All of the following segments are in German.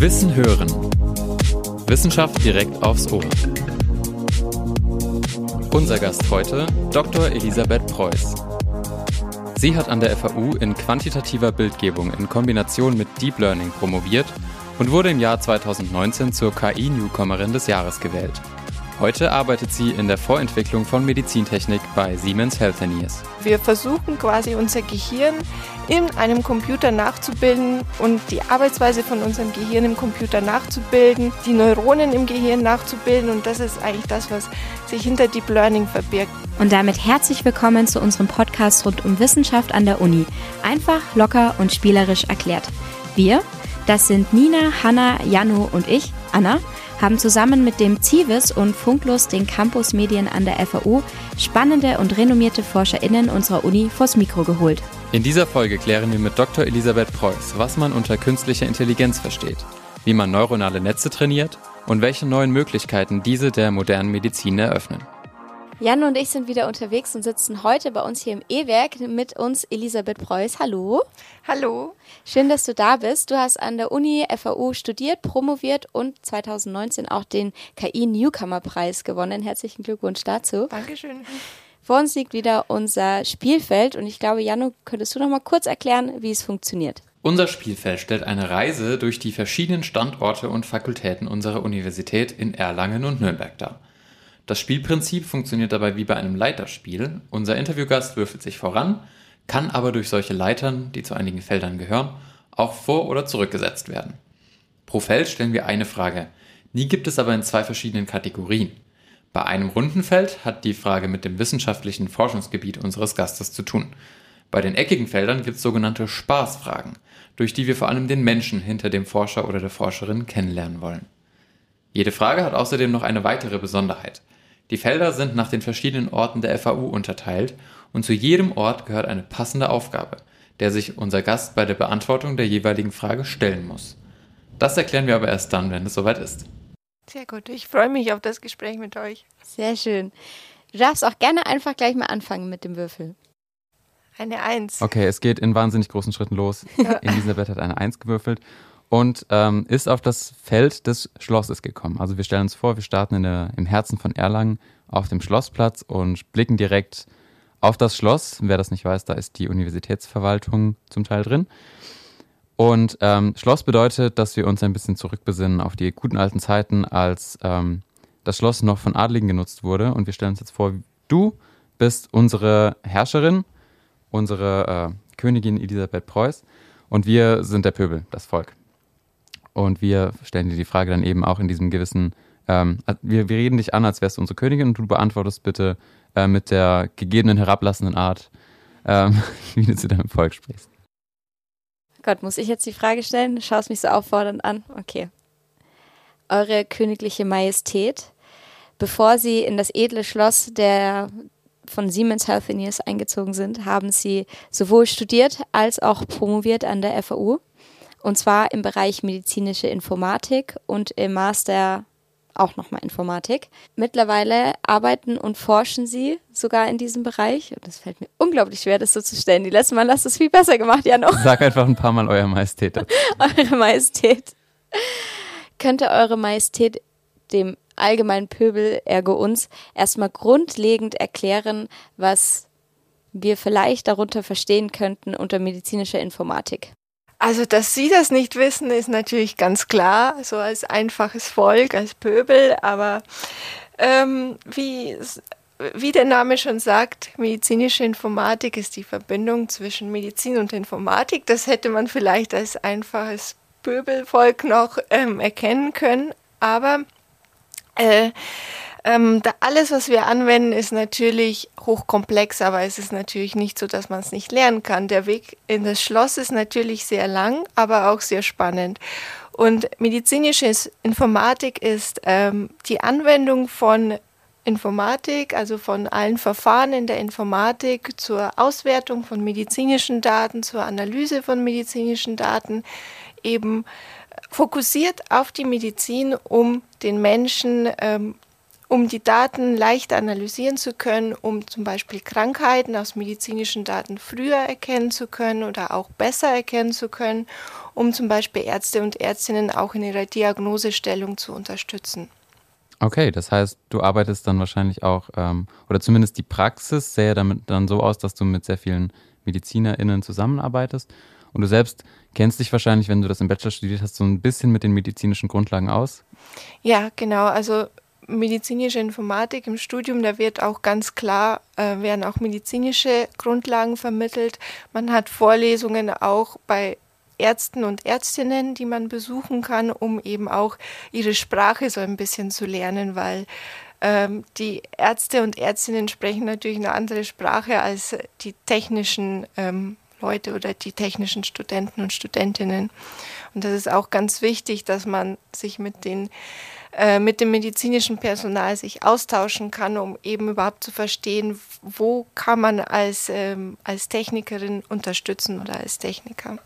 Wissen hören. Wissenschaft direkt aufs Ohr. Unser Gast heute, Dr. Elisabeth Preuß. Sie hat an der FAU in quantitativer Bildgebung in Kombination mit Deep Learning promoviert und wurde im Jahr 2019 zur KI-Newcomerin des Jahres gewählt. Heute arbeitet sie in der Vorentwicklung von Medizintechnik bei Siemens Healthineers. Wir versuchen quasi unser Gehirn in einem Computer nachzubilden und die Arbeitsweise von unserem Gehirn im Computer nachzubilden, die Neuronen im Gehirn nachzubilden und das ist eigentlich das, was sich hinter Deep Learning verbirgt. Und damit herzlich willkommen zu unserem Podcast rund um Wissenschaft an der Uni. Einfach, locker und spielerisch erklärt. Wir, das sind Nina, Hanna, Janu und ich, Anna haben zusammen mit dem CIVIS und Funklus den Campus Medien an der FAU spannende und renommierte ForscherInnen unserer Uni vors Mikro geholt. In dieser Folge klären wir mit Dr. Elisabeth Preuß, was man unter künstlicher Intelligenz versteht, wie man neuronale Netze trainiert und welche neuen Möglichkeiten diese der modernen Medizin eröffnen. Jan und ich sind wieder unterwegs und sitzen heute bei uns hier im E-Werk mit uns Elisabeth Preuß. Hallo. Hallo. Schön, dass du da bist. Du hast an der Uni FAU studiert, promoviert und 2019 auch den KI Newcomer Preis gewonnen. Herzlichen Glückwunsch dazu. Dankeschön. Vor uns liegt wieder unser Spielfeld und ich glaube, Janu, könntest du noch mal kurz erklären, wie es funktioniert? Unser Spielfeld stellt eine Reise durch die verschiedenen Standorte und Fakultäten unserer Universität in Erlangen und Nürnberg dar. Das Spielprinzip funktioniert dabei wie bei einem Leiterspiel. Unser Interviewgast würfelt sich voran, kann aber durch solche Leitern, die zu einigen Feldern gehören, auch vor- oder zurückgesetzt werden. Pro Feld stellen wir eine Frage. Nie gibt es aber in zwei verschiedenen Kategorien. Bei einem runden Feld hat die Frage mit dem wissenschaftlichen Forschungsgebiet unseres Gastes zu tun. Bei den eckigen Feldern gibt es sogenannte Spaßfragen, durch die wir vor allem den Menschen hinter dem Forscher oder der Forscherin kennenlernen wollen. Jede Frage hat außerdem noch eine weitere Besonderheit. Die Felder sind nach den verschiedenen Orten der FAU unterteilt und zu jedem Ort gehört eine passende Aufgabe, der sich unser Gast bei der Beantwortung der jeweiligen Frage stellen muss. Das erklären wir aber erst dann, wenn es soweit ist. Sehr gut, ich freue mich auf das Gespräch mit euch. Sehr schön. Du darfst auch gerne einfach gleich mal anfangen mit dem Würfel. Eine Eins. Okay, es geht in wahnsinnig großen Schritten los. Elisabeth hat eine Eins gewürfelt und ähm, ist auf das Feld des Schlosses gekommen. Also wir stellen uns vor, wir starten in der, im Herzen von Erlangen auf dem Schlossplatz und blicken direkt auf das Schloss. Wer das nicht weiß, da ist die Universitätsverwaltung zum Teil drin. Und ähm, Schloss bedeutet, dass wir uns ein bisschen zurückbesinnen auf die guten alten Zeiten, als ähm, das Schloss noch von Adligen genutzt wurde. Und wir stellen uns jetzt vor, du bist unsere Herrscherin, unsere äh, Königin Elisabeth Preuß. Und wir sind der Pöbel, das Volk. Und wir stellen dir die Frage dann eben auch in diesem gewissen, ähm, wir, wir, reden dich an, als wärst du unsere Königin und du beantwortest bitte äh, mit der gegebenen herablassenden Art, ähm, wie du zu deinem Volk sprichst. Gott, muss ich jetzt die Frage stellen? Du schaust mich so auffordernd an. Okay. Eure königliche Majestät, bevor Sie in das edle Schloss der von Siemens Healthineers eingezogen sind, haben Sie sowohl studiert als auch promoviert an der FAU und zwar im Bereich medizinische Informatik und im Master auch nochmal Informatik. Mittlerweile arbeiten und forschen sie sogar in diesem Bereich. Und das fällt mir unglaublich schwer, das so zu stellen. Die letzten Mal hast du es viel besser gemacht, ja noch. Sag einfach ein paar Mal Euer Majestät. eure Majestät. Könnte Eure Majestät dem allgemeinen Pöbel, ergo uns, erstmal grundlegend erklären, was wir vielleicht darunter verstehen könnten unter medizinischer Informatik? Also, dass Sie das nicht wissen, ist natürlich ganz klar, so als einfaches Volk, als Pöbel, aber ähm, wie, wie der Name schon sagt, medizinische Informatik ist die Verbindung zwischen Medizin und Informatik. Das hätte man vielleicht als einfaches Pöbelvolk noch ähm, erkennen können, aber äh, ähm, da alles, was wir anwenden, ist natürlich hochkomplex, aber es ist natürlich nicht so, dass man es nicht lernen kann. Der Weg in das Schloss ist natürlich sehr lang, aber auch sehr spannend. Und medizinische Informatik ist ähm, die Anwendung von Informatik, also von allen Verfahren in der Informatik zur Auswertung von medizinischen Daten, zur Analyse von medizinischen Daten, eben fokussiert auf die Medizin, um den Menschen ähm, um die Daten leicht analysieren zu können, um zum Beispiel Krankheiten aus medizinischen Daten früher erkennen zu können oder auch besser erkennen zu können, um zum Beispiel Ärzte und Ärztinnen auch in ihrer Diagnosestellung zu unterstützen. Okay, das heißt, du arbeitest dann wahrscheinlich auch, ähm, oder zumindest die Praxis sähe damit dann so aus, dass du mit sehr vielen MedizinerInnen zusammenarbeitest. Und du selbst kennst dich wahrscheinlich, wenn du das im Bachelor studiert hast, so ein bisschen mit den medizinischen Grundlagen aus? Ja, genau. Also medizinische Informatik im Studium, da wird auch ganz klar, äh, werden auch medizinische Grundlagen vermittelt. Man hat Vorlesungen auch bei Ärzten und Ärztinnen, die man besuchen kann, um eben auch ihre Sprache so ein bisschen zu lernen, weil ähm, die Ärzte und Ärztinnen sprechen natürlich eine andere Sprache als die technischen ähm, Leute oder die technischen Studenten und Studentinnen. Und das ist auch ganz wichtig, dass man sich mit den äh, mit dem medizinischen Personal sich austauschen kann, um eben überhaupt zu verstehen, wo kann man als, ähm, als Technikerin unterstützen oder als Techniker.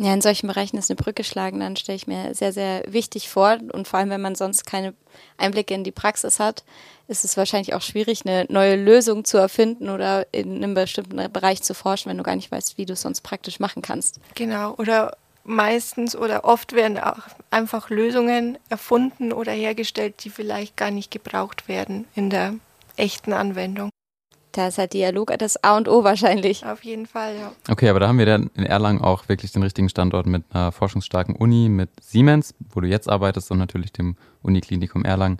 Ja, in solchen Bereichen ist eine Brücke schlagen, dann stelle ich mir sehr, sehr wichtig vor. Und vor allem, wenn man sonst keine Einblicke in die Praxis hat, ist es wahrscheinlich auch schwierig, eine neue Lösung zu erfinden oder in einem bestimmten Bereich zu forschen, wenn du gar nicht weißt, wie du es sonst praktisch machen kannst. Genau, oder meistens oder oft werden auch einfach Lösungen erfunden oder hergestellt, die vielleicht gar nicht gebraucht werden in der echten Anwendung. Da ist halt Dialog das A und O wahrscheinlich. Auf jeden Fall, ja. Okay, aber da haben wir dann in Erlangen auch wirklich den richtigen Standort mit einer forschungsstarken Uni, mit Siemens, wo du jetzt arbeitest und natürlich dem Uniklinikum Erlangen.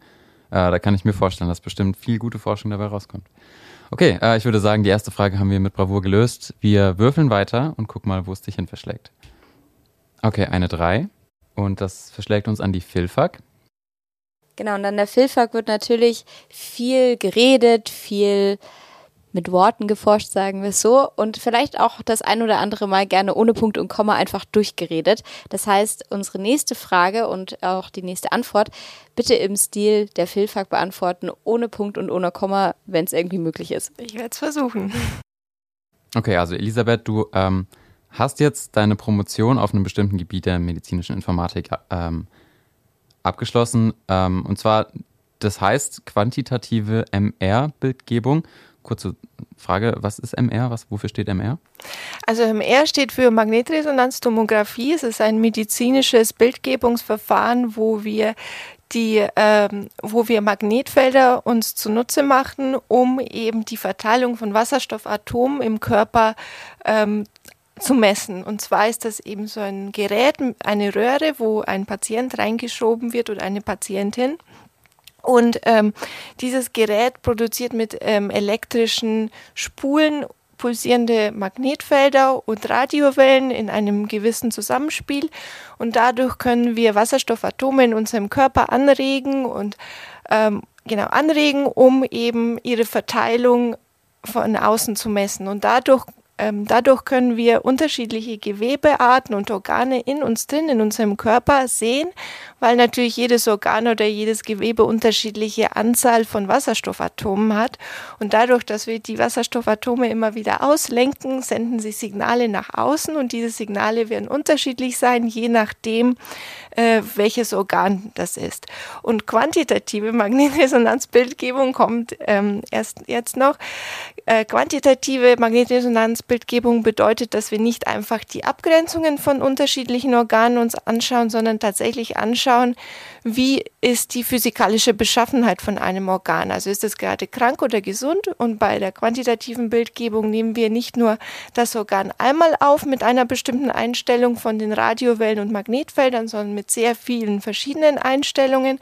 Äh, da kann ich mir vorstellen, dass bestimmt viel gute Forschung dabei rauskommt. Okay, äh, ich würde sagen, die erste Frage haben wir mit Bravour gelöst. Wir würfeln weiter und gucken mal, wo es dich hin verschlägt. Okay, eine 3. Und das verschlägt uns an die Filfak. Genau, und an der Filfak wird natürlich viel geredet, viel mit Worten geforscht, sagen wir es so, und vielleicht auch das ein oder andere Mal gerne ohne Punkt und Komma einfach durchgeredet. Das heißt, unsere nächste Frage und auch die nächste Antwort bitte im Stil der Filfak beantworten, ohne Punkt und ohne Komma, wenn es irgendwie möglich ist. Ich werde es versuchen. Okay, also Elisabeth, du ähm, hast jetzt deine Promotion auf einem bestimmten Gebiet der medizinischen Informatik ähm, abgeschlossen, ähm, und zwar das heißt quantitative MR-Bildgebung kurze Frage, was ist MR? Was, wofür steht MR? Also MR steht für Magnetresonanztomographie. Es ist ein medizinisches Bildgebungsverfahren, wo wir die, ähm, wo wir Magnetfelder uns zunutze machen, um eben die Verteilung von Wasserstoffatomen im Körper ähm, zu messen. Und zwar ist das eben so ein Gerät, eine Röhre, wo ein Patient reingeschoben wird oder eine Patientin. Und ähm, dieses Gerät produziert mit ähm, elektrischen Spulen pulsierende Magnetfelder und Radiowellen in einem gewissen Zusammenspiel. Und dadurch können wir Wasserstoffatome in unserem Körper anregen und ähm, genau anregen, um eben ihre Verteilung von außen zu messen. Und dadurch dadurch können wir unterschiedliche Gewebearten und Organe in uns drin, in unserem Körper sehen, weil natürlich jedes Organ oder jedes Gewebe unterschiedliche Anzahl von Wasserstoffatomen hat. Und dadurch, dass wir die Wasserstoffatome immer wieder auslenken, senden sie Signale nach außen und diese Signale werden unterschiedlich sein, je nachdem, äh, welches Organ das ist. Und quantitative Magnetresonanzbildgebung kommt ähm, erst jetzt noch. Äh, quantitative Magnetresonanzbildgebung bedeutet, dass wir nicht einfach die Abgrenzungen von unterschiedlichen Organen uns anschauen, sondern tatsächlich anschauen, wie ist die physikalische Beschaffenheit von einem Organ. Also ist es gerade krank oder gesund? Und bei der quantitativen Bildgebung nehmen wir nicht nur das Organ einmal auf mit einer bestimmten Einstellung von den Radiowellen und Magnetfeldern, sondern mit sehr vielen verschiedenen Einstellungen.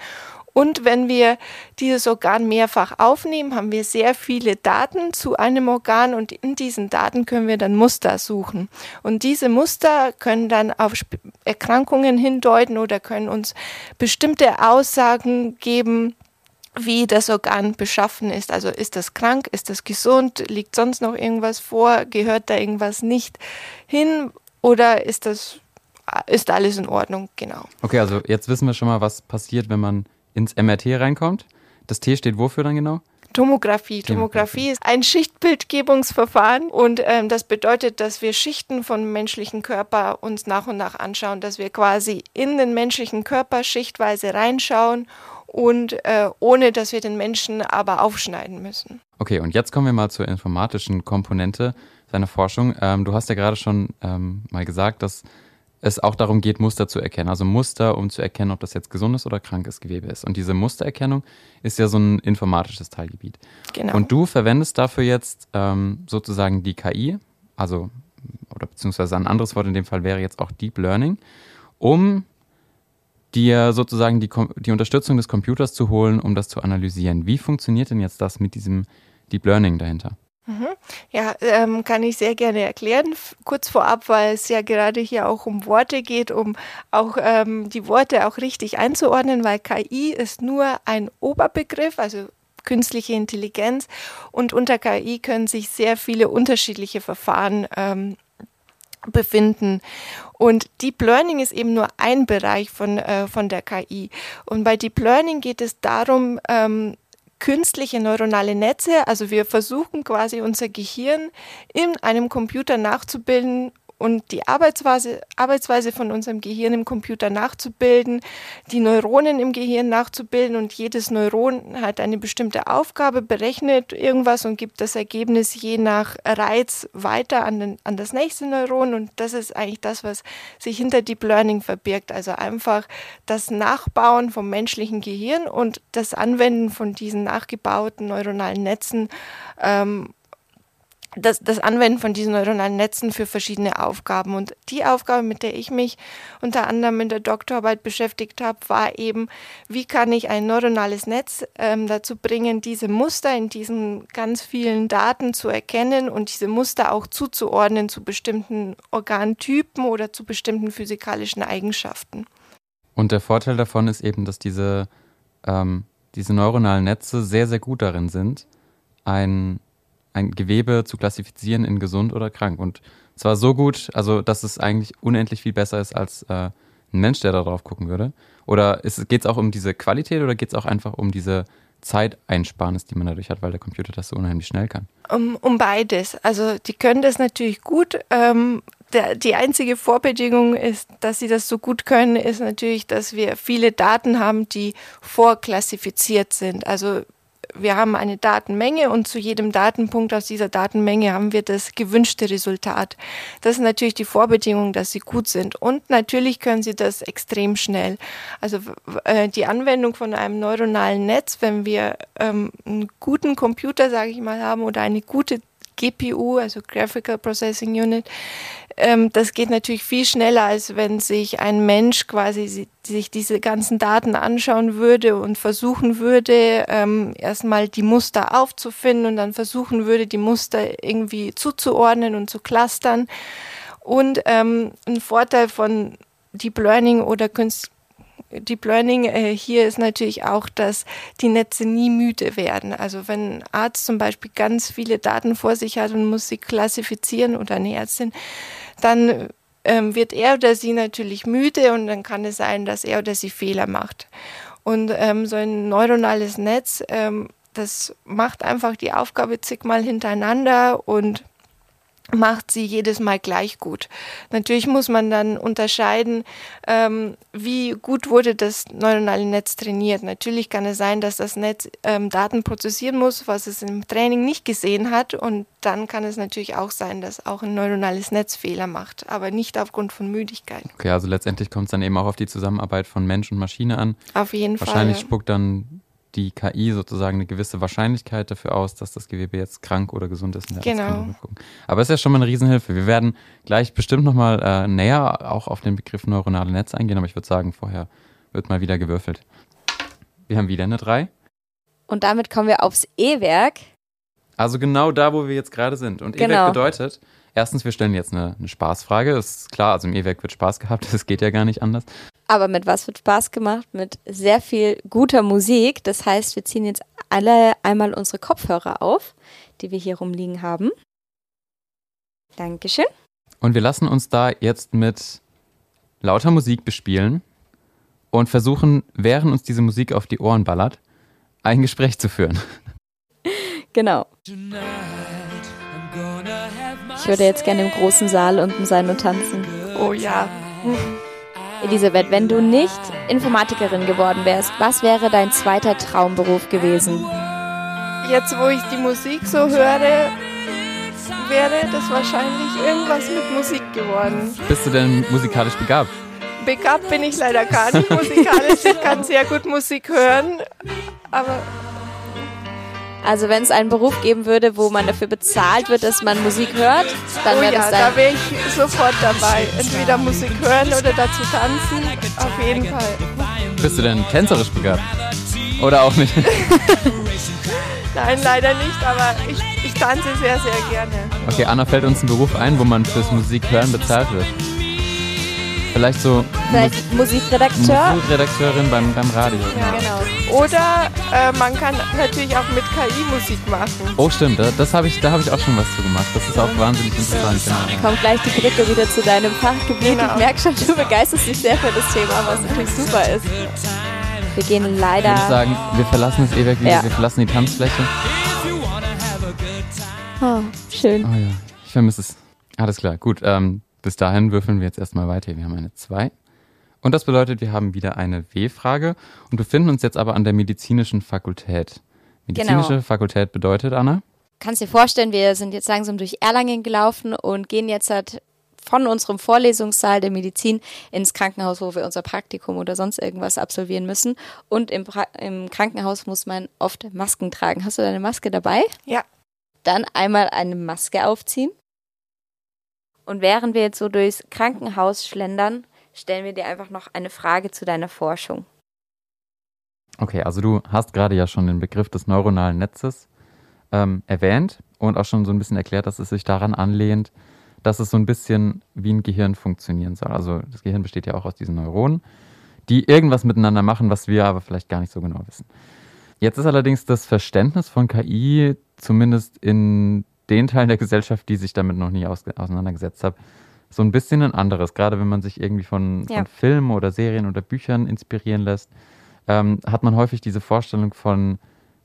Und wenn wir dieses Organ mehrfach aufnehmen, haben wir sehr viele Daten zu einem Organ und in diesen Daten können wir dann Muster suchen. Und diese Muster können dann auf Erkrankungen hindeuten oder können uns bestimmte Aussagen geben, wie das Organ beschaffen ist. Also ist das krank, ist das gesund, liegt sonst noch irgendwas vor, gehört da irgendwas nicht hin oder ist das ist alles in Ordnung, genau. Okay, also jetzt wissen wir schon mal, was passiert, wenn man ins MRT reinkommt. Das T steht wofür dann genau? Tomographie. Tomographie ist ein Schichtbildgebungsverfahren und ähm, das bedeutet, dass wir Schichten von menschlichen Körper uns nach und nach anschauen, dass wir quasi in den menschlichen Körper schichtweise reinschauen und äh, ohne dass wir den Menschen aber aufschneiden müssen. Okay, und jetzt kommen wir mal zur informatischen Komponente seiner Forschung. Ähm, du hast ja gerade schon ähm, mal gesagt, dass es auch darum geht, Muster zu erkennen. Also Muster, um zu erkennen, ob das jetzt gesundes oder krankes Gewebe ist. Und diese Mustererkennung ist ja so ein informatisches Teilgebiet. Genau. Und du verwendest dafür jetzt ähm, sozusagen die KI, also oder beziehungsweise ein anderes Wort in dem Fall wäre jetzt auch Deep Learning, um dir sozusagen die, die Unterstützung des Computers zu holen, um das zu analysieren. Wie funktioniert denn jetzt das mit diesem Deep Learning dahinter? Mhm. Ja, ähm, kann ich sehr gerne erklären. Kurz vorab, weil es ja gerade hier auch um Worte geht, um auch ähm, die Worte auch richtig einzuordnen, weil KI ist nur ein Oberbegriff, also künstliche Intelligenz. Und unter KI können sich sehr viele unterschiedliche Verfahren ähm, befinden. Und Deep Learning ist eben nur ein Bereich von, äh, von der KI. Und bei Deep Learning geht es darum, ähm, künstliche neuronale Netze, also wir versuchen quasi unser Gehirn in einem Computer nachzubilden und die Arbeitsweise, Arbeitsweise von unserem Gehirn im Computer nachzubilden, die Neuronen im Gehirn nachzubilden und jedes Neuron hat eine bestimmte Aufgabe, berechnet irgendwas und gibt das Ergebnis je nach Reiz weiter an, den, an das nächste Neuron und das ist eigentlich das, was sich hinter Deep Learning verbirgt. Also einfach das Nachbauen vom menschlichen Gehirn und das Anwenden von diesen nachgebauten neuronalen Netzen ähm, das, das Anwenden von diesen neuronalen Netzen für verschiedene Aufgaben. Und die Aufgabe, mit der ich mich unter anderem in der Doktorarbeit beschäftigt habe, war eben, wie kann ich ein neuronales Netz ähm, dazu bringen, diese Muster in diesen ganz vielen Daten zu erkennen und diese Muster auch zuzuordnen zu bestimmten Organtypen oder zu bestimmten physikalischen Eigenschaften. Und der Vorteil davon ist eben, dass diese, ähm, diese neuronalen Netze sehr, sehr gut darin sind, ein ein Gewebe zu klassifizieren in gesund oder krank. Und zwar so gut, also dass es eigentlich unendlich viel besser ist als äh, ein Mensch, der da drauf gucken würde. Oder geht es auch um diese Qualität oder geht es auch einfach um diese Zeiteinsparnis, die man dadurch hat, weil der Computer das so unheimlich schnell kann? Um, um beides. Also die können das natürlich gut. Ähm, der, die einzige Vorbedingung ist, dass sie das so gut können, ist natürlich, dass wir viele Daten haben, die vorklassifiziert sind. Also wir haben eine Datenmenge und zu jedem Datenpunkt aus dieser Datenmenge haben wir das gewünschte Resultat. Das ist natürlich die Vorbedingung, dass sie gut sind. Und natürlich können sie das extrem schnell. Also äh, die Anwendung von einem neuronalen Netz, wenn wir ähm, einen guten Computer, sage ich mal, haben oder eine gute GPU, also Graphical Processing Unit, ähm, das geht natürlich viel schneller, als wenn sich ein Mensch quasi sich diese ganzen Daten anschauen würde und versuchen würde, ähm, erstmal die Muster aufzufinden und dann versuchen würde, die Muster irgendwie zuzuordnen und zu clustern. Und ähm, ein Vorteil von Deep Learning oder Künst Deep Learning äh, hier ist natürlich auch, dass die Netze nie müde werden. Also wenn ein Arzt zum Beispiel ganz viele Daten vor sich hat und muss sie klassifizieren oder eine Ärztin, dann ähm, wird er oder sie natürlich müde und dann kann es sein, dass er oder sie Fehler macht. Und ähm, so ein neuronales Netz, ähm, das macht einfach die Aufgabe zigmal hintereinander und macht sie jedes Mal gleich gut. Natürlich muss man dann unterscheiden, ähm, wie gut wurde das neuronale Netz trainiert. Natürlich kann es sein, dass das Netz ähm, Daten prozessieren muss, was es im Training nicht gesehen hat. Und dann kann es natürlich auch sein, dass auch ein neuronales Netz Fehler macht, aber nicht aufgrund von Müdigkeit. Okay, also letztendlich kommt es dann eben auch auf die Zusammenarbeit von Mensch und Maschine an. Auf jeden Wahrscheinlich Fall. Wahrscheinlich spuckt dann die KI sozusagen eine gewisse Wahrscheinlichkeit dafür aus, dass das Gewebe jetzt krank oder gesund ist. genau. Aber es ist ja schon mal eine Riesenhilfe. Wir werden gleich bestimmt nochmal äh, näher auch auf den Begriff neuronale Netze eingehen, aber ich würde sagen, vorher wird mal wieder gewürfelt. Wir haben wieder eine 3. Und damit kommen wir aufs E-Werk. Also genau da, wo wir jetzt gerade sind. Und genau. E-Werk bedeutet, erstens, wir stellen jetzt eine, eine Spaßfrage. Das ist klar, also im E-Werk wird Spaß gehabt, das geht ja gar nicht anders. Aber mit was wird Spaß gemacht? Mit sehr viel guter Musik. Das heißt, wir ziehen jetzt alle einmal unsere Kopfhörer auf, die wir hier rumliegen haben. Dankeschön. Und wir lassen uns da jetzt mit lauter Musik bespielen und versuchen, während uns diese Musik auf die Ohren ballert, ein Gespräch zu führen. Genau. Ich würde jetzt gerne im großen Saal unten sein und tanzen. Oh ja. Elisabeth, wenn du nicht Informatikerin geworden wärst, was wäre dein zweiter Traumberuf gewesen? Jetzt, wo ich die Musik so höre, wäre das wahrscheinlich irgendwas mit Musik geworden. Bist du denn musikalisch begabt? Begabt bin ich leider gar nicht musikalisch. Ich kann sehr gut Musik hören, aber also wenn es einen Beruf geben würde, wo man dafür bezahlt wird, dass man Musik hört, dann oh wäre ja, das dein... da wäre ich sofort dabei. Entweder Musik hören oder dazu tanzen, auf jeden Fall. Bist du denn tänzerisch begabt? Oder auch nicht? Nein, leider nicht, aber ich, ich tanze sehr, sehr gerne. Okay, Anna, fällt uns ein Beruf ein, wo man fürs Musikhören bezahlt wird? Vielleicht so Vielleicht Musikredakteur? Musikredakteurin beim, beim Radio. Ja, genau. Oder äh, man kann natürlich auch mit KI Musik machen. Oh, stimmt. Da, das hab ich, da habe ich auch schon was zu gemacht. Das ist auch wahnsinnig interessant. Genau. Kommt gleich die Brücke wieder zu deinem Fachgebiet. Genau. Ich merke schon, du begeisterst dich sehr für das Thema, was natürlich super ist. Wir gehen leider... Ich würde sagen, wir verlassen das E-Werk wieder, Ja. wir verlassen die Tanzfläche. Oh, schön. Oh ja, ich vermisse es. Alles klar, gut. Ähm, bis dahin würfeln wir jetzt erstmal weiter. Wir haben eine 2. Und das bedeutet, wir haben wieder eine W-Frage und befinden uns jetzt aber an der medizinischen Fakultät. Medizinische Genau. Fakultät bedeutet, Anna? Kannst dir vorstellen, wir sind jetzt langsam durch Erlangen gelaufen und gehen jetzt halt von unserem Vorlesungssaal der Medizin ins Krankenhaus, wo wir unser Praktikum oder sonst irgendwas absolvieren müssen. Und im, pra im Krankenhaus muss man oft Masken tragen. Hast du deine Maske dabei? Ja. Dann einmal eine Maske aufziehen. Und während wir jetzt so durchs Krankenhaus schlendern, stellen wir dir einfach noch eine Frage zu deiner Forschung. Okay, also du hast gerade ja schon den Begriff des neuronalen Netzes ähm, erwähnt und auch schon so ein bisschen erklärt, dass es sich daran anlehnt, dass es so ein bisschen wie ein Gehirn funktionieren soll. Also das Gehirn besteht ja auch aus diesen Neuronen, die irgendwas miteinander machen, was wir aber vielleicht gar nicht so genau wissen. Jetzt ist allerdings das Verständnis von KI, zumindest in den Teilen der Gesellschaft, die sich damit noch nie aus auseinandergesetzt haben, so ein bisschen ein anderes. Gerade wenn man sich irgendwie von, Ja. von Filmen oder Serien oder Büchern inspirieren lässt, ähm, hat man häufig diese Vorstellung von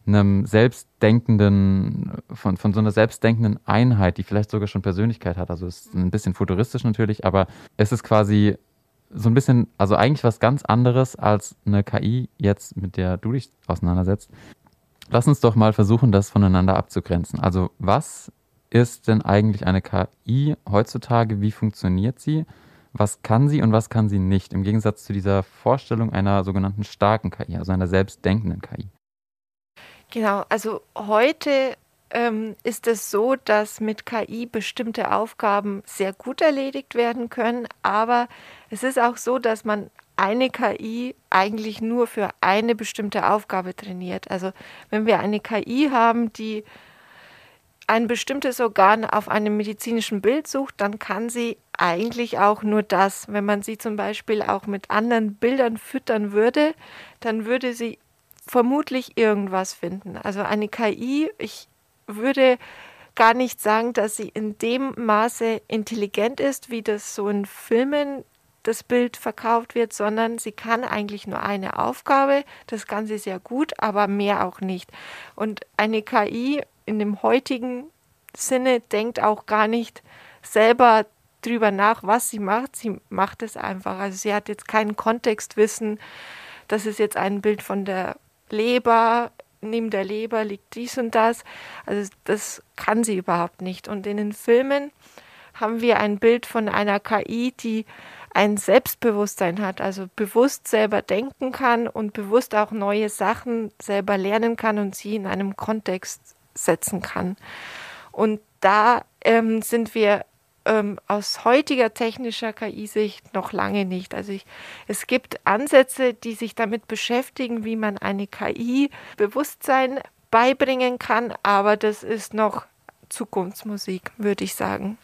einem selbstdenkenden, von, von so einer selbstdenkenden Einheit, die vielleicht sogar schon Persönlichkeit hat. Also es ist ein bisschen futuristisch natürlich, aber es ist quasi so ein bisschen, also eigentlich was ganz anderes als eine KI jetzt, mit der du dich auseinandersetzt. Lass uns doch mal versuchen, das voneinander abzugrenzen. Also was ist denn eigentlich eine KI heutzutage? Wie funktioniert sie? Was kann sie und was kann sie nicht? Im Gegensatz zu dieser Vorstellung einer sogenannten starken KI, also einer selbstdenkenden KI. Genau, also heute ähm, ist es so, dass mit KI bestimmte Aufgaben sehr gut erledigt werden können, aber es ist auch so, dass man eine KI eigentlich nur für eine bestimmte Aufgabe trainiert. Also wenn wir eine KI haben, die ein bestimmtes Organ auf einem medizinischen Bild sucht, dann kann sie eigentlich auch nur das. Wenn man sie zum Beispiel auch mit anderen Bildern füttern würde, dann würde sie vermutlich irgendwas finden. Also eine KI, ich würde gar nicht sagen, dass sie in dem Maße intelligent ist, wie das so in Filmen das Bild verkauft wird, sondern sie kann eigentlich nur eine Aufgabe. Das kann sie sehr gut, aber mehr auch nicht. Und eine KI in dem heutigen Sinne denkt auch gar nicht selber drüber nach, was sie macht. Sie macht es einfach. Also sie hat jetzt kein Kontextwissen. Das ist jetzt ein Bild von der Leber. Neben der Leber liegt dies und das. Also das kann sie überhaupt nicht. Und in den Filmen haben wir ein Bild von einer KI, die ein Selbstbewusstsein hat, also bewusst selber denken kann und bewusst auch neue Sachen selber lernen kann und sie in einem Kontext setzen kann. Und da ähm, sind wir ähm, aus heutiger technischer KI-Sicht noch lange nicht. Also ich, es gibt Ansätze, die sich damit beschäftigen, wie man eine KI Bewusstsein beibringen kann, aber das ist noch Zukunftsmusik, würde ich sagen.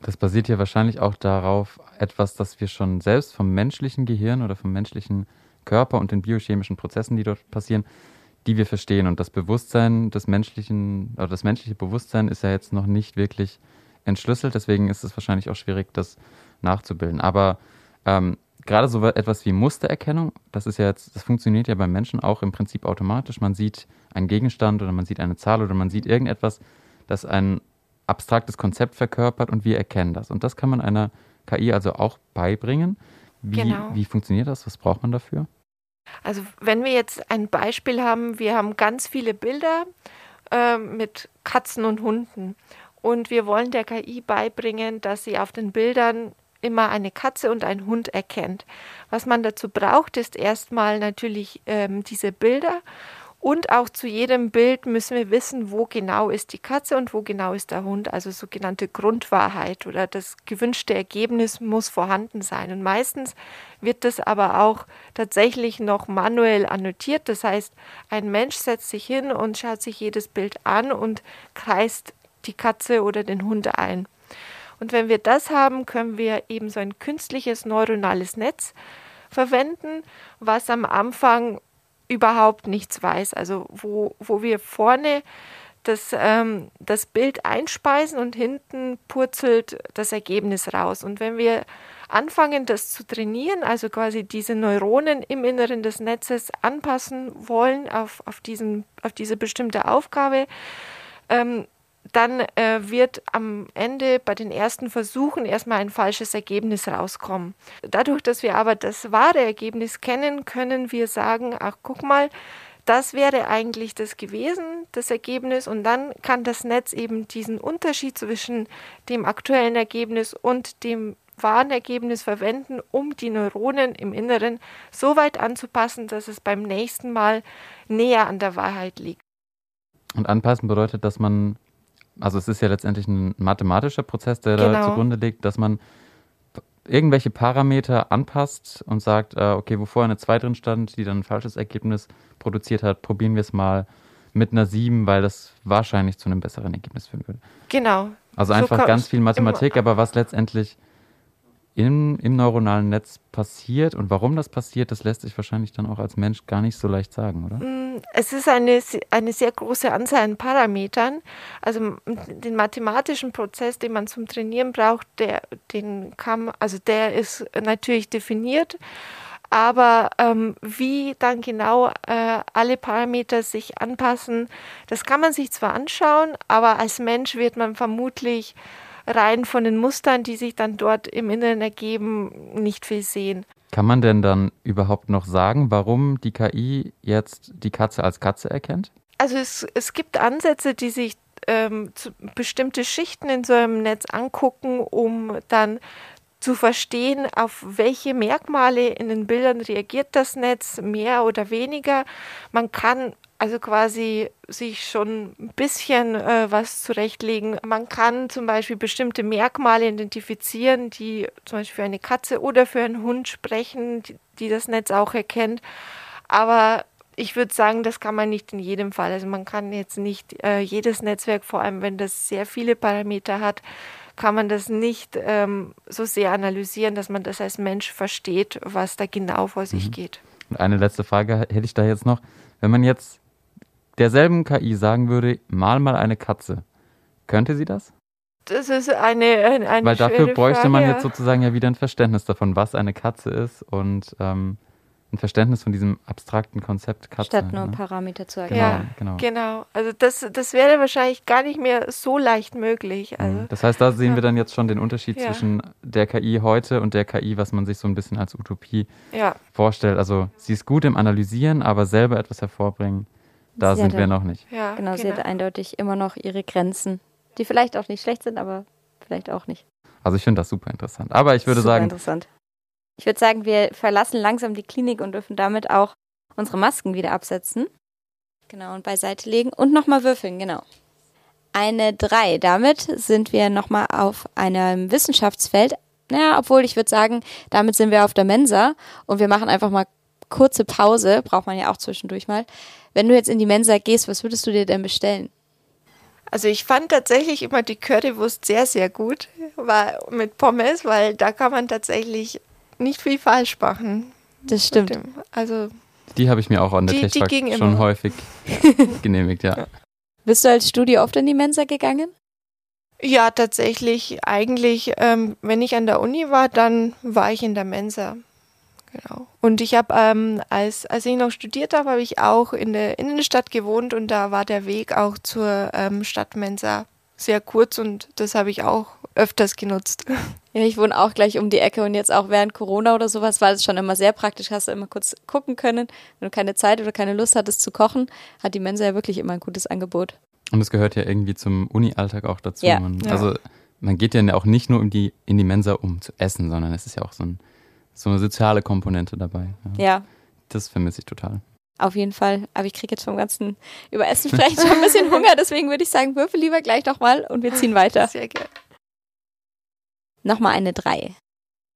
Das basiert ja wahrscheinlich auch darauf, etwas, das wir schon selbst vom menschlichen Gehirn oder vom menschlichen Körper und den biochemischen Prozessen, die dort passieren, die wir verstehen. Und das Bewusstsein des menschlichen, oder das menschliche Bewusstsein ist ja jetzt noch nicht wirklich entschlüsselt, deswegen ist es wahrscheinlich auch schwierig, das nachzubilden. Aber ähm, gerade so etwas wie Mustererkennung, das ist ja jetzt, das funktioniert ja beim Menschen auch im Prinzip automatisch. Man sieht einen Gegenstand oder man sieht eine Zahl oder man sieht irgendetwas, das ein abstraktes Konzept verkörpert und wir erkennen das. Und das kann man einer KI also auch beibringen. Wie, genau. wie funktioniert das? Was braucht man dafür? Also wenn wir jetzt ein Beispiel haben, wir haben ganz viele Bilder äh, mit Katzen und Hunden und wir wollen der KI beibringen, dass sie auf den Bildern immer eine Katze und einen Hund erkennt. Was man dazu braucht, ist erstmal natürlich ähm, diese Bilder und auch zu jedem Bild müssen wir wissen, wo genau ist die Katze und wo genau ist der Hund. Also sogenannte Grundwahrheit oder das gewünschte Ergebnis muss vorhanden sein. Und meistens wird das aber auch tatsächlich noch manuell annotiert. Das heißt, ein Mensch setzt sich hin und schaut sich jedes Bild an und kreist die Katze oder den Hund ein. Und wenn wir das haben, können wir eben so ein künstliches neuronales Netz verwenden, was am Anfang überhaupt nichts weiß. Also wo, wo wir vorne das, ähm, das Bild einspeisen und hinten purzelt das Ergebnis raus. Und wenn wir anfangen, das zu trainieren, also quasi diese Neuronen im Inneren des Netzes anpassen wollen auf, auf, diesen, auf diese bestimmte Aufgabe, ähm, dann äh, wird am Ende bei den ersten Versuchen erstmal ein falsches Ergebnis rauskommen. Dadurch, dass wir aber das wahre Ergebnis kennen, können wir sagen, ach guck mal, das wäre eigentlich das gewesen, das Ergebnis. Und dann kann das Netz eben diesen Unterschied zwischen dem aktuellen Ergebnis und dem wahren Ergebnis verwenden, um die Neuronen im Inneren so weit anzupassen, dass es beim nächsten Mal näher an der Wahrheit liegt. Und anpassen bedeutet, dass man also es ist ja letztendlich ein mathematischer Prozess, der genau. da zugrunde liegt, dass man irgendwelche Parameter anpasst und sagt, äh, okay, wo vorher eine 2 drin stand, die dann ein falsches Ergebnis produziert hat, probieren wir es mal mit einer 7, weil das wahrscheinlich zu einem besseren Ergebnis führen würde. Genau. Also einfach so ganz viel Mathematik, aber was letztendlich im, im neuronalen Netz passiert und warum das passiert, das lässt sich wahrscheinlich dann auch als Mensch gar nicht so leicht sagen, oder? Mm, es ist eine, eine sehr große Anzahl an Parametern. Also den mathematischen Prozess, den man zum Trainieren braucht, der, den kann, also der ist natürlich definiert. Aber ähm, wie dann genau äh, alle Parameter sich anpassen, das kann man sich zwar anschauen, aber als Mensch wird man vermutlich rein von den Mustern, die sich dann dort im Inneren ergeben, nicht viel sehen. Kann man denn dann überhaupt noch sagen, warum die KI jetzt die Katze als Katze erkennt? Also es, es gibt Ansätze, die sich ähm, bestimmte Schichten in so einem Netz angucken, um dann zu verstehen, auf welche Merkmale in den Bildern reagiert das Netz, mehr oder weniger. Man kann also quasi sich schon ein bisschen äh, was zurechtlegen. Man kann zum Beispiel bestimmte Merkmale identifizieren, die zum Beispiel für eine Katze oder für einen Hund sprechen, die, die das Netz auch erkennt. Aber ich würde sagen, das kann man nicht in jedem Fall. Also man kann jetzt nicht äh, jedes Netzwerk, vor allem wenn das sehr viele Parameter hat, kann man das nicht ähm, so sehr analysieren, dass man das als Mensch versteht, was da genau vor sich mhm. geht. Und eine letzte Frage hätte ich da jetzt noch. Wenn man jetzt derselben KI sagen würde, mal mal eine Katze, könnte sie das? Das ist eine, eine, eine Weil dafür bräuchte Frage, man jetzt sozusagen ja wieder ein Verständnis davon, was eine Katze ist und ähm, ein Verständnis von diesem abstrakten Konzept Katze. Statt nur ne? Parameter zu erkennen. Ja, genau. genau. Also das, das wäre wahrscheinlich gar nicht mehr so leicht möglich. Mhm. Also, das heißt, da sehen ja. wir dann jetzt schon den Unterschied ja. zwischen der KI heute und der KI, was man sich so ein bisschen als Utopie ja. vorstellt. Also sie ist gut im Analysieren, aber selber etwas hervorbringen da sie sind wir noch nicht. Ja, genau, genau, sie hat eindeutig immer noch ihre Grenzen, die vielleicht auch nicht schlecht sind, aber vielleicht auch nicht. Also ich finde das super interessant. Aber ich würde super sagen. interessant. Ich würde sagen, wir verlassen langsam die Klinik und dürfen damit auch unsere Masken wieder absetzen. Genau, und beiseite legen und nochmal würfeln, genau. Eine 3. Damit sind wir nochmal auf einem Wissenschaftsfeld. Naja, obwohl ich würde sagen, damit sind wir auf der Mensa und wir machen einfach mal kurze Pause, braucht man ja auch zwischendurch mal. Wenn du jetzt in die Mensa gehst, was würdest du dir denn bestellen? Also ich fand tatsächlich immer die Currywurst sehr, sehr gut war mit Pommes, weil da kann man tatsächlich nicht viel falsch machen. Das stimmt. Also die habe ich mir auch an der Technik schon immer. häufig genehmigt, ja. Bist du als Studio oft in die Mensa gegangen? Ja, tatsächlich. Eigentlich, ähm, wenn ich an der Uni war, dann war ich in der Mensa. Genau. Und ich habe, ähm, als, als ich noch studiert habe, habe ich auch in der Innenstadt gewohnt und da war der Weg auch zur ähm, Stadtmensa sehr kurz und das habe ich auch öfters genutzt. Ja, ich wohne auch gleich um die Ecke und jetzt auch während Corona oder sowas war es schon immer sehr praktisch. Hast du immer kurz gucken können. Wenn du keine Zeit oder keine Lust hattest zu kochen, hat die Mensa ja wirklich immer ein gutes Angebot. Und es gehört ja irgendwie zum Uni-Alltag auch dazu. Ja. Man, Ja. Also man geht ja auch nicht nur in die, in die Mensa, um zu essen, sondern es ist ja auch so, ein, so eine soziale Komponente dabei. Ja. Ja, Das vermisse ich total. auf jeden Fall. Aber ich kriege jetzt vom ganzen über Essen sprechen schon ein bisschen Hunger. Deswegen würde ich sagen, würfel lieber gleich nochmal und wir ziehen weiter. Sehr gerne. Nochmal eine 3.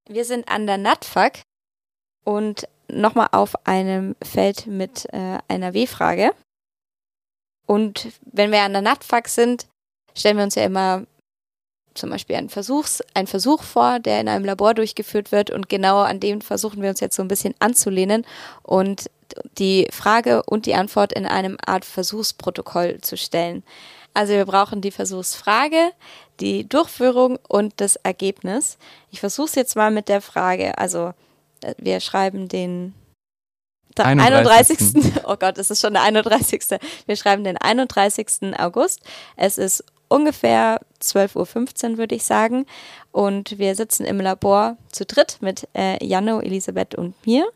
Wir sind an der NATFAG und nochmal auf einem Feld mit äh, einer W-Frage. Und wenn wir an der NATFAG sind, stellen wir uns ja immer zum Beispiel einen, Versuchs, einen Versuch vor, der in einem Labor durchgeführt wird. Und genau an dem versuchen wir uns jetzt so ein bisschen anzulehnen und die Frage und die Antwort in einem Art Versuchsprotokoll zu stellen. Also wir brauchen die Versuchsfrage, die Durchführung und das Ergebnis. Ich versuche es jetzt mal mit der Frage. Also äh, wir schreiben den dr- 31.. 31. Oh Gott, es ist schon der 31. Wir schreiben den 31. August. Es ist ungefähr 12.15 Uhr, würde ich sagen. Und wir sitzen im Labor zu dritt mit äh, Janno, Elisabeth und mir.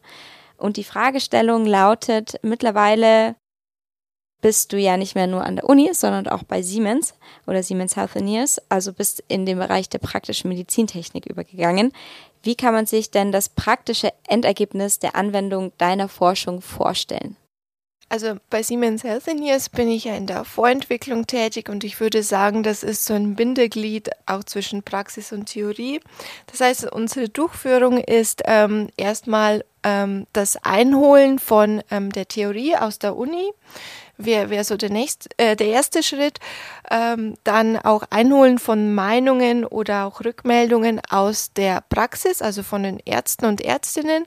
Und die Fragestellung lautet, mittlerweile bist du ja nicht mehr nur an der Uni, sondern auch bei Siemens oder Siemens Healthineers, also bist in den Bereich der praktischen Medizintechnik übergegangen. Wie kann man sich denn das praktische Endergebnis der Anwendung deiner Forschung vorstellen? Also bei Siemens Healthineers bin ich ja in der Vorentwicklung tätig und ich würde sagen, das ist so ein Bindeglied auch zwischen Praxis und Theorie. Das heißt, unsere Durchführung ist ähm, erstmal ähm, das Einholen von ähm, der Theorie aus der Uni. Wäre wär so der, nächste, äh, der erste Schritt. Ähm, dann auch Einholen von Meinungen oder auch Rückmeldungen aus der Praxis, also von den Ärzten und Ärztinnen.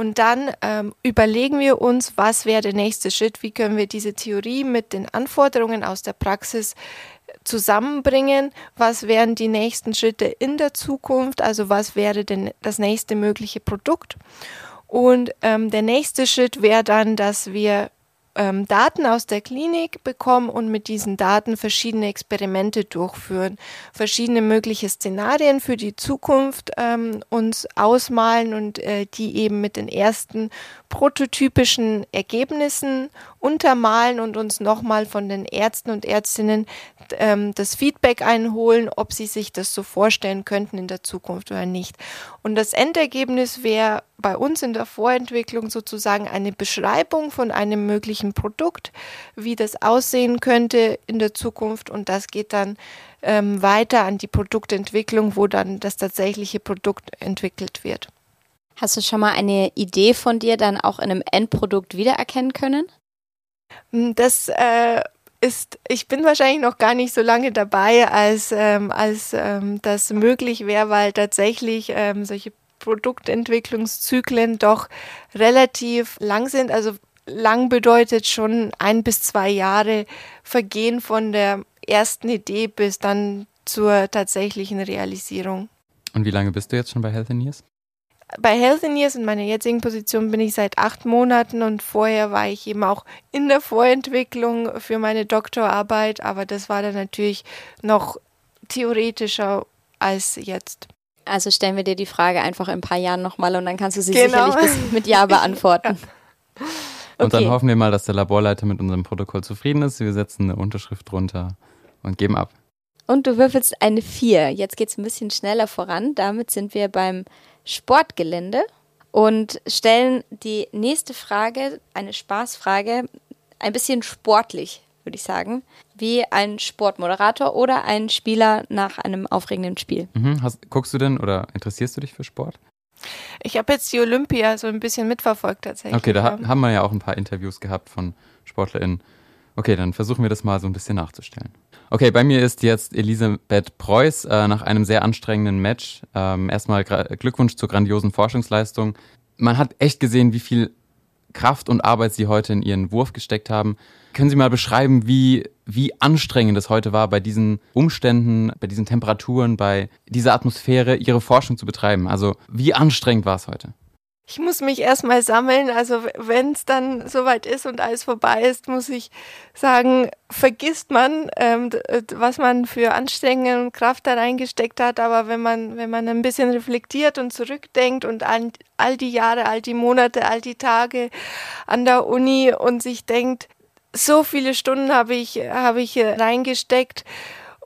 Und dann ähm, überlegen wir uns, was wäre der nächste Schritt, wie können wir diese Theorie mit den Anforderungen aus der Praxis zusammenbringen, was wären die nächsten Schritte in der Zukunft, also was wäre denn das nächste mögliche Produkt. Und ähm, der nächste Schritt wäre dann, dass wir ähm, Daten aus der Klinik bekommen und mit diesen Daten verschiedene Experimente durchführen, verschiedene mögliche Szenarien für die Zukunft ähm, uns ausmalen und äh, die eben mit den ersten prototypischen Ergebnissen untermalen und uns nochmal von den Ärzten und Ärztinnen ähm, das Feedback einholen, ob sie sich das so vorstellen könnten in der Zukunft oder nicht. Und das Endergebnis wäre bei uns in der Vorentwicklung sozusagen eine Beschreibung von einem möglichen Produkt, wie das aussehen könnte in der Zukunft und das geht dann ähm, weiter an die Produktentwicklung, wo dann das tatsächliche Produkt entwickelt wird. Hast du schon mal eine Idee von dir dann auch in einem Endprodukt wiedererkennen können? Das äh, ist, ich bin wahrscheinlich noch gar nicht so lange dabei, als, ähm, als ähm, das möglich wäre, weil tatsächlich ähm, solche Produktentwicklungszyklen doch relativ lang sind. Also lang bedeutet schon ein bis zwei Jahre Vergehen von der ersten Idee bis dann zur tatsächlichen Realisierung. Und wie lange bist du jetzt schon bei Health Years? Bei Healthineers in meiner jetzigen Position bin ich seit acht Monaten und vorher war ich eben auch in der Vorentwicklung für meine Doktorarbeit, aber das war dann natürlich noch theoretischer als jetzt. Also stellen wir dir die Frage einfach in ein paar Jahren nochmal und dann kannst du sie Genau. sicherlich mit Ja beantworten. Und dann hoffen wir mal, dass der Laborleiter mit unserem Protokoll zufrieden ist. Wir setzen eine Unterschrift drunter und geben ab. Und du würfelst eine 4. Jetzt geht es ein bisschen schneller voran. Damit sind wir beim Sportgelände und stellen die nächste Frage, eine Spaßfrage, ein bisschen sportlich, würde ich sagen, wie ein Sportmoderator oder ein Spieler nach einem aufregenden Spiel. Mhm. Hast, guckst du denn oder interessierst du dich für Sport? Ich habe jetzt die Olympia so ein bisschen mitverfolgt tatsächlich. Okay, da ha haben wir ja auch ein paar Interviews gehabt von SportlerInnen. Okay, dann versuchen wir das mal so ein bisschen nachzustellen. Okay, bei mir ist jetzt Elisabeth Preuß äh, nach einem sehr anstrengenden Match. Ähm, erstmal Glückwunsch zur grandiosen Forschungsleistung. Man hat echt gesehen, wie viel Kraft und Arbeit Sie heute in Ihren Wurf gesteckt haben. Können Sie mal beschreiben, wie, wie anstrengend es heute war, bei diesen Umständen, bei diesen Temperaturen, bei dieser Atmosphäre Ihre Forschung zu betreiben? Also, wie anstrengend war es heute? Ich muss mich erstmal sammeln. Also wenn es dann soweit ist und alles vorbei ist, muss ich sagen, vergisst man, ähm, was man für Anstrengungen und Kraft da reingesteckt hat. Aber wenn man, wenn man ein bisschen reflektiert und zurückdenkt und all, all die Jahre, all die Monate, all die Tage an der Uni und sich denkt, so viele Stunden habe ich, habe ich reingesteckt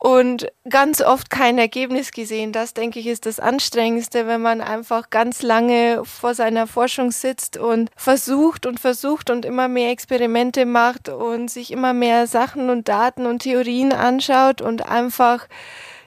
und ganz oft kein Ergebnis gesehen. Das, denke ich, ist das Anstrengendste, wenn man einfach ganz lange vor seiner Forschung sitzt und versucht und versucht und immer mehr Experimente macht und sich immer mehr Sachen und Daten und Theorien anschaut und einfach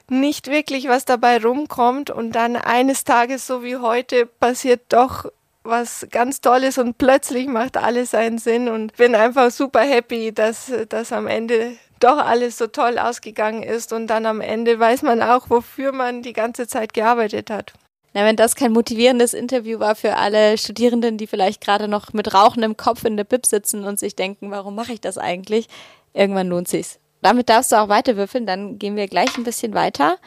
nicht wirklich was dabei rumkommt und dann eines Tages, so wie heute, passiert doch was ganz Tolles und plötzlich macht alles seinen Sinn und bin einfach super happy, dass das am Ende doch alles so toll ausgegangen ist und dann am Ende weiß man auch, wofür man die ganze Zeit gearbeitet hat. Na, wenn das kein motivierendes Interview war für alle Studierenden, die vielleicht gerade noch mit Rauchen im Kopf in der Bib sitzen und sich denken, warum mache ich das eigentlich? Irgendwann lohnt sich's. Damit darfst du auch weiter würfeln, dann gehen wir gleich ein bisschen weiter.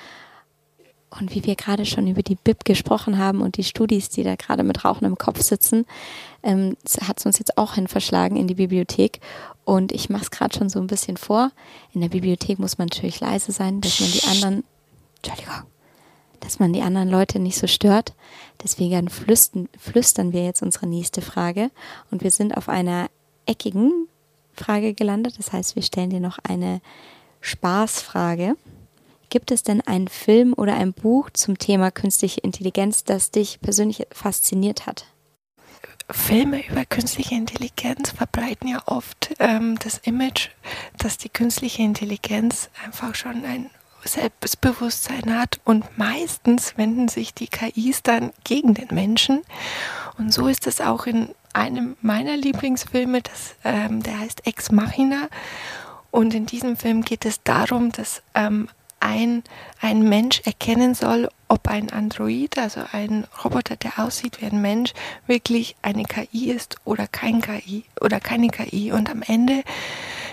Und wie wir gerade schon über die Bib gesprochen haben und die Studis, die da gerade mit Rauchen im Kopf sitzen, ähm, hat es uns jetzt auch hin verschlagen in die Bibliothek. Und ich mache es gerade schon so ein bisschen vor. In der Bibliothek muss man natürlich leise sein, dass man die anderen, Entschuldigung, dass man die anderen Leute nicht so stört. Deswegen flüstern, flüstern wir jetzt unsere nächste Frage. Und wir sind auf einer eckigen Frage gelandet. Das heißt, wir stellen dir noch eine Spaßfrage. Gibt es denn einen Film oder ein Buch zum Thema künstliche Intelligenz, das dich persönlich fasziniert hat? Filme über künstliche Intelligenz verbreiten ja oft ähm, das Image, dass die künstliche Intelligenz einfach schon ein Selbstbewusstsein hat und meistens wenden sich die KIs dann gegen den Menschen. Und so ist es auch in einem meiner Lieblingsfilme, das, ähm, der heißt Ex Machina. Und in diesem Film geht es darum, dass ähm, ein, ein Mensch erkennen soll, ob ein Android, also ein Roboter, der aussieht wie ein Mensch, wirklich eine KI ist oder kein KI oder keine KI. Und am Ende,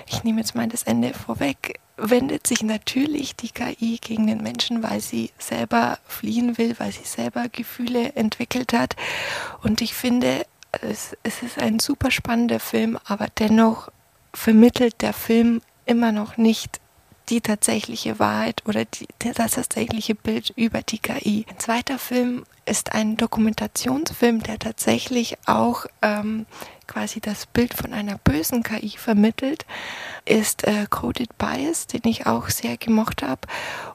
ich nehme jetzt mal das Ende vorweg, wendet sich natürlich die KI gegen den Menschen, weil sie selber fliehen will, weil sie selber Gefühle entwickelt hat. Und ich finde, es, es ist ein super spannender Film, aber dennoch vermittelt der Film immer noch nicht die tatsächliche Wahrheit oder die, das tatsächliche Bild über die KI. Ein zweiter Film ist ein Dokumentationsfilm, der tatsächlich auch ähm, quasi das Bild von einer bösen KI vermittelt, ist äh, Coded Bias, den ich auch sehr gemocht habe.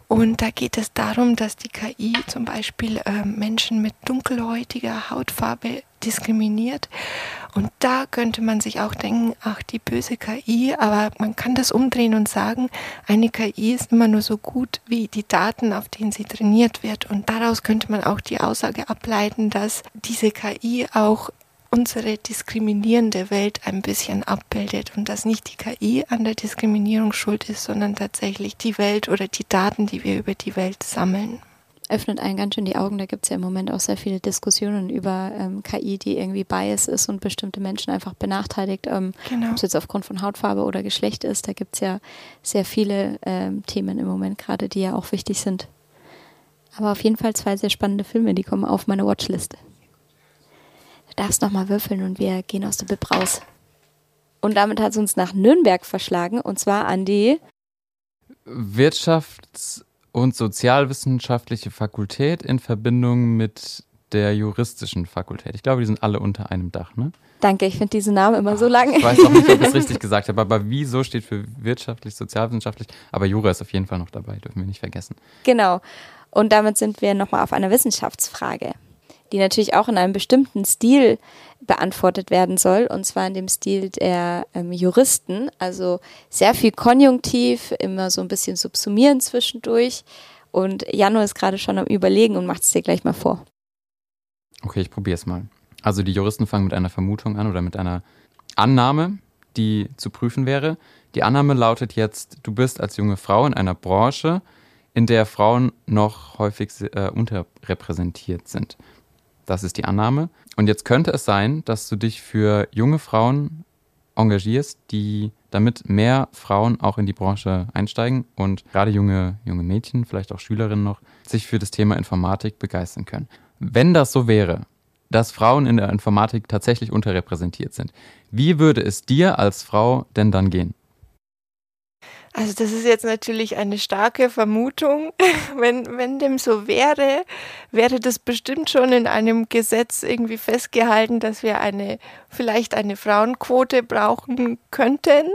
Und da geht es darum, dass die KI zum Beispiel äh, Menschen mit dunkelhäutiger Hautfarbe diskriminiert. Und da könnte man sich auch denken, ach, die böse KI, aber man kann das umdrehen und sagen, eine KI ist immer nur so gut wie die Daten, auf denen sie trainiert wird. Und daraus könnte man auch die Aussage ableiten, dass diese KI auch unsere diskriminierende Welt ein bisschen abbildet und dass nicht die KI an der Diskriminierung schuld ist, sondern tatsächlich die Welt oder die Daten, die wir über die Welt sammeln öffnet einen ganz schön die Augen. Da gibt es ja im Moment auch sehr viele Diskussionen über ähm, KI, die irgendwie bias ist und bestimmte Menschen einfach benachteiligt, ähm, genau. ob es jetzt aufgrund von Hautfarbe oder Geschlecht ist. Da gibt es ja sehr viele ähm, Themen im Moment gerade, die ja auch wichtig sind. Aber auf jeden Fall zwei sehr spannende Filme, die kommen auf meine Watchliste. Du darfst nochmal würfeln und wir gehen aus der Bib raus. Und damit hat es uns nach Nürnberg verschlagen und zwar an die Wirtschafts- und Sozialwissenschaftliche Fakultät in Verbindung mit der juristischen Fakultät. Ich glaube, die sind alle unter einem Dach, ne? Danke, ich finde diesen Namen immer so lang. Ich weiß auch nicht, ob ich es richtig gesagt habe, aber wieso steht für wirtschaftlich, sozialwissenschaftlich, aber Jura ist auf jeden Fall noch dabei, dürfen wir nicht vergessen. Genau. Und damit sind wir nochmal auf einer Wissenschaftsfrage die natürlich auch in einem bestimmten Stil beantwortet werden soll, und zwar in dem Stil der ähm, Juristen. Also sehr viel Konjunktiv, immer so ein bisschen subsumieren zwischendurch. Und Jano ist gerade schon am Überlegen und macht es dir gleich mal vor. Okay, ich probiere es mal. Also die Juristen fangen mit einer Vermutung an oder mit einer Annahme, die zu prüfen wäre. Die Annahme lautet jetzt, du bist als junge Frau in einer Branche, in der Frauen noch häufig äh, unterrepräsentiert sind. Das ist die Annahme. Und jetzt könnte es sein, dass du dich für junge Frauen engagierst, die damit mehr Frauen auch in die Branche einsteigen und gerade junge, junge Mädchen, vielleicht auch Schülerinnen noch, sich für das Thema Informatik begeistern können. Wenn das so wäre, dass Frauen in der Informatik tatsächlich unterrepräsentiert sind. Wie würde es dir als Frau denn dann gehen? Also das ist jetzt natürlich eine starke Vermutung. Wenn, wenn dem so wäre, wäre das bestimmt schon in einem Gesetz irgendwie festgehalten, dass wir eine, vielleicht eine Frauenquote brauchen könnten.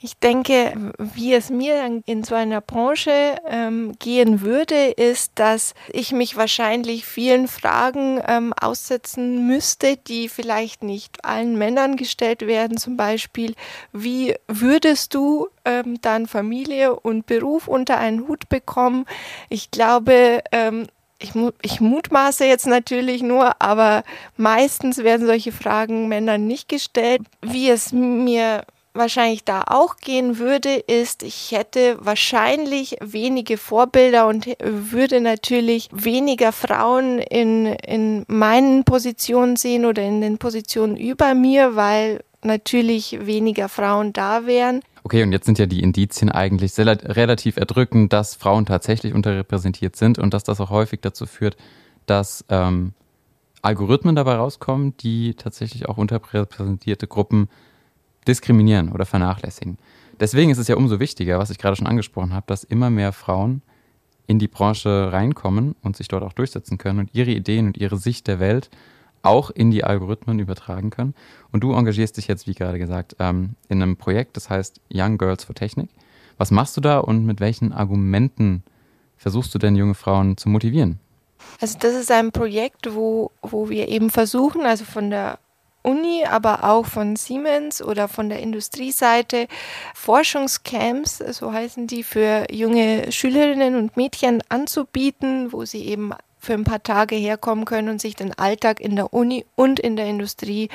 Ich denke, wie es mir in so einer Branche ähm, gehen würde, ist, dass ich mich wahrscheinlich vielen Fragen ähm, aussetzen müsste, die vielleicht nicht allen Männern gestellt werden. Zum Beispiel, wie würdest du ähm, dann Familie und Beruf unter einen Hut bekommen? Ich glaube, ähm, ich, ich, mutmaße jetzt natürlich nur, aber meistens werden solche Fragen Männern nicht gestellt. Wie es mir wahrscheinlich da auch gehen würde, ist, ich hätte wahrscheinlich wenige Vorbilder und würde natürlich weniger Frauen in, in meinen Positionen sehen oder in den Positionen über mir, weil natürlich weniger Frauen da wären. Okay, und jetzt sind ja die Indizien eigentlich sehr, relativ erdrückend, dass Frauen tatsächlich unterrepräsentiert sind und dass das auch häufig dazu führt, dass ähm, Algorithmen dabei rauskommen, die tatsächlich auch unterrepräsentierte Gruppen diskriminieren oder vernachlässigen. Deswegen ist es ja umso wichtiger, was ich gerade schon angesprochen habe, dass immer mehr Frauen in die Branche reinkommen und sich dort auch durchsetzen können und ihre Ideen und ihre Sicht der Welt auch in die Algorithmen übertragen können. Und du engagierst dich jetzt, wie gerade gesagt, ähm, in einem Projekt, das heißt Young Girls for Technik. Was machst du da und mit welchen Argumenten versuchst du denn junge Frauen zu motivieren? Also das ist ein Projekt, wo, wo wir eben versuchen, also von der Uni, aber auch von Siemens oder von der Industrieseite Forschungscamps, so heißen die, für junge Schülerinnen und Mädchen anzubieten, wo sie eben für ein paar Tage herkommen können und sich den Alltag in der Uni und in der Industrie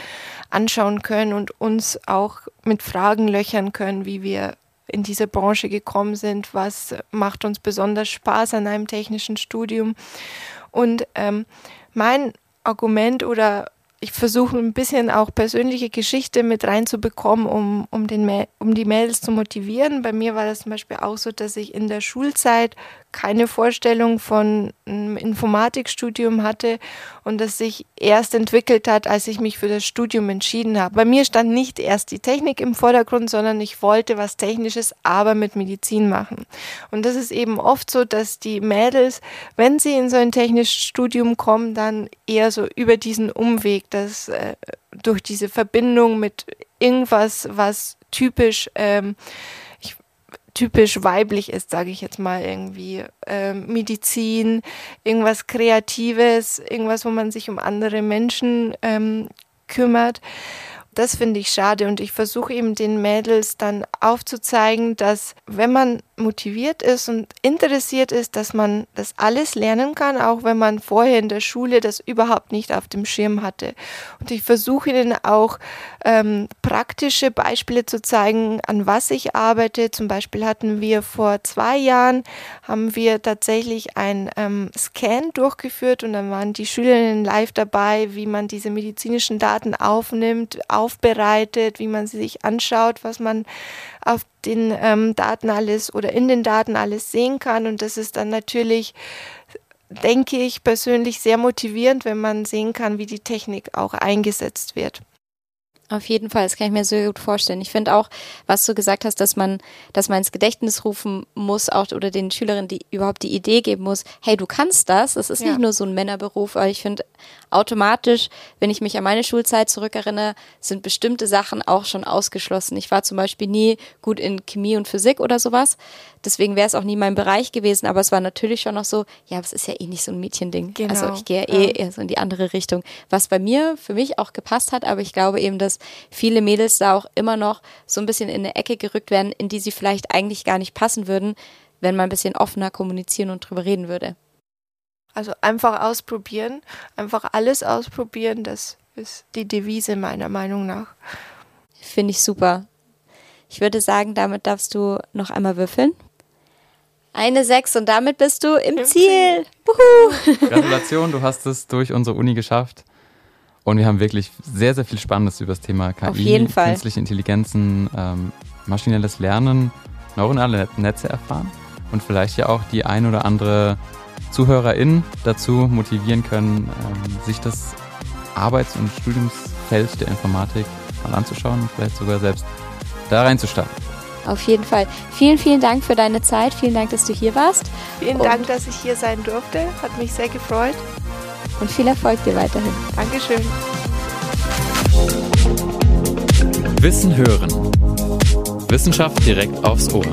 anschauen können und uns auch mit Fragen löchern können, wie wir in diese Branche gekommen sind, was macht uns besonders Spaß an einem technischen Studium. Und ähm, mein Argument oder ich versuche ein bisschen auch persönliche Geschichte mit reinzubekommen, um, um, den, um die Mädels zu motivieren. Bei mir war das zum Beispiel auch so, dass ich in der Schulzeit keine Vorstellung von einem Informatikstudium hatte und das sich erst entwickelt hat, als ich mich für das Studium entschieden habe. Bei mir stand nicht erst die Technik im Vordergrund, sondern ich wollte was Technisches, aber mit Medizin machen. Und das ist eben oft so, dass die Mädels, wenn sie in so ein technisches Studium kommen, dann eher so über diesen Umweg, dass äh, durch diese Verbindung mit irgendwas, was typisch ähm, typisch weiblich ist, sage ich jetzt mal irgendwie. Ähm, Medizin, irgendwas Kreatives, irgendwas, wo man sich um andere Menschen ähm, kümmert. Das finde ich schade und ich versuche eben den Mädels dann aufzuzeigen, dass wenn man motiviert ist und interessiert ist, dass man das alles lernen kann, auch wenn man vorher in der Schule das überhaupt nicht auf dem Schirm hatte. Und ich versuche ihnen auch ähm, praktische Beispiele zu zeigen, an was ich arbeite. Zum Beispiel hatten wir vor zwei Jahren, haben wir tatsächlich ein ähm, Scan durchgeführt und dann waren die Schülerinnen live dabei, wie man diese medizinischen Daten aufnimmt, aufbereitet, wie man sie sich anschaut, was man auf den ähm, Daten alles oder in den Daten alles sehen kann. Und das ist dann natürlich, denke ich, persönlich sehr motivierend, wenn man sehen kann, wie die Technik auch eingesetzt wird. Auf jeden Fall, das kann ich mir so gut vorstellen. Ich finde auch, was du gesagt hast, dass man, dass man ins Gedächtnis rufen muss, auch oder den Schülerinnen die überhaupt die Idee geben muss, hey, du kannst das. Es ist ja. nicht nur so ein Männerberuf, aber ich finde automatisch, wenn ich mich an meine Schulzeit zurückerinnere, sind bestimmte Sachen auch schon ausgeschlossen. Ich war zum Beispiel nie gut in Chemie und Physik oder sowas. Deswegen wäre es auch nie mein Bereich gewesen, aber es war natürlich schon noch so, ja, es ist ja eh nicht so ein Mädchending. Genau. Also ich gehe ja eh eher so in die andere Richtung. Was bei mir für mich auch gepasst hat, aber ich glaube eben, dass viele Mädels da auch immer noch so ein bisschen in eine Ecke gerückt werden, in die sie vielleicht eigentlich gar nicht passen würden, wenn man ein bisschen offener kommunizieren und drüber reden würde. Also einfach ausprobieren, einfach alles ausprobieren, das ist die Devise meiner Meinung nach. Finde ich super. Ich würde sagen, damit darfst du noch einmal würfeln. Eine Sechs und damit bist du im, Im Ziel. Ziel. Gratulation, du hast es durch unsere Uni geschafft. Und wir haben wirklich sehr, sehr viel Spannendes über das Thema KI, künstliche Intelligenzen, ähm, maschinelles Lernen, neuronale Netze erfahren und vielleicht ja auch die ein oder andere ZuhörerInnen dazu motivieren können, ähm, sich das Arbeits- und Studiumsfeld der Informatik mal anzuschauen und vielleicht sogar selbst da reinzustarten. Auf jeden Fall. Vielen, vielen Dank für deine Zeit. Vielen Dank, dass du hier warst. Vielen und Dank, dass ich hier sein durfte. Hat mich sehr gefreut und viel Erfolg dir weiterhin. Dankeschön. Wissen hören. Wissenschaft direkt aufs Ohr.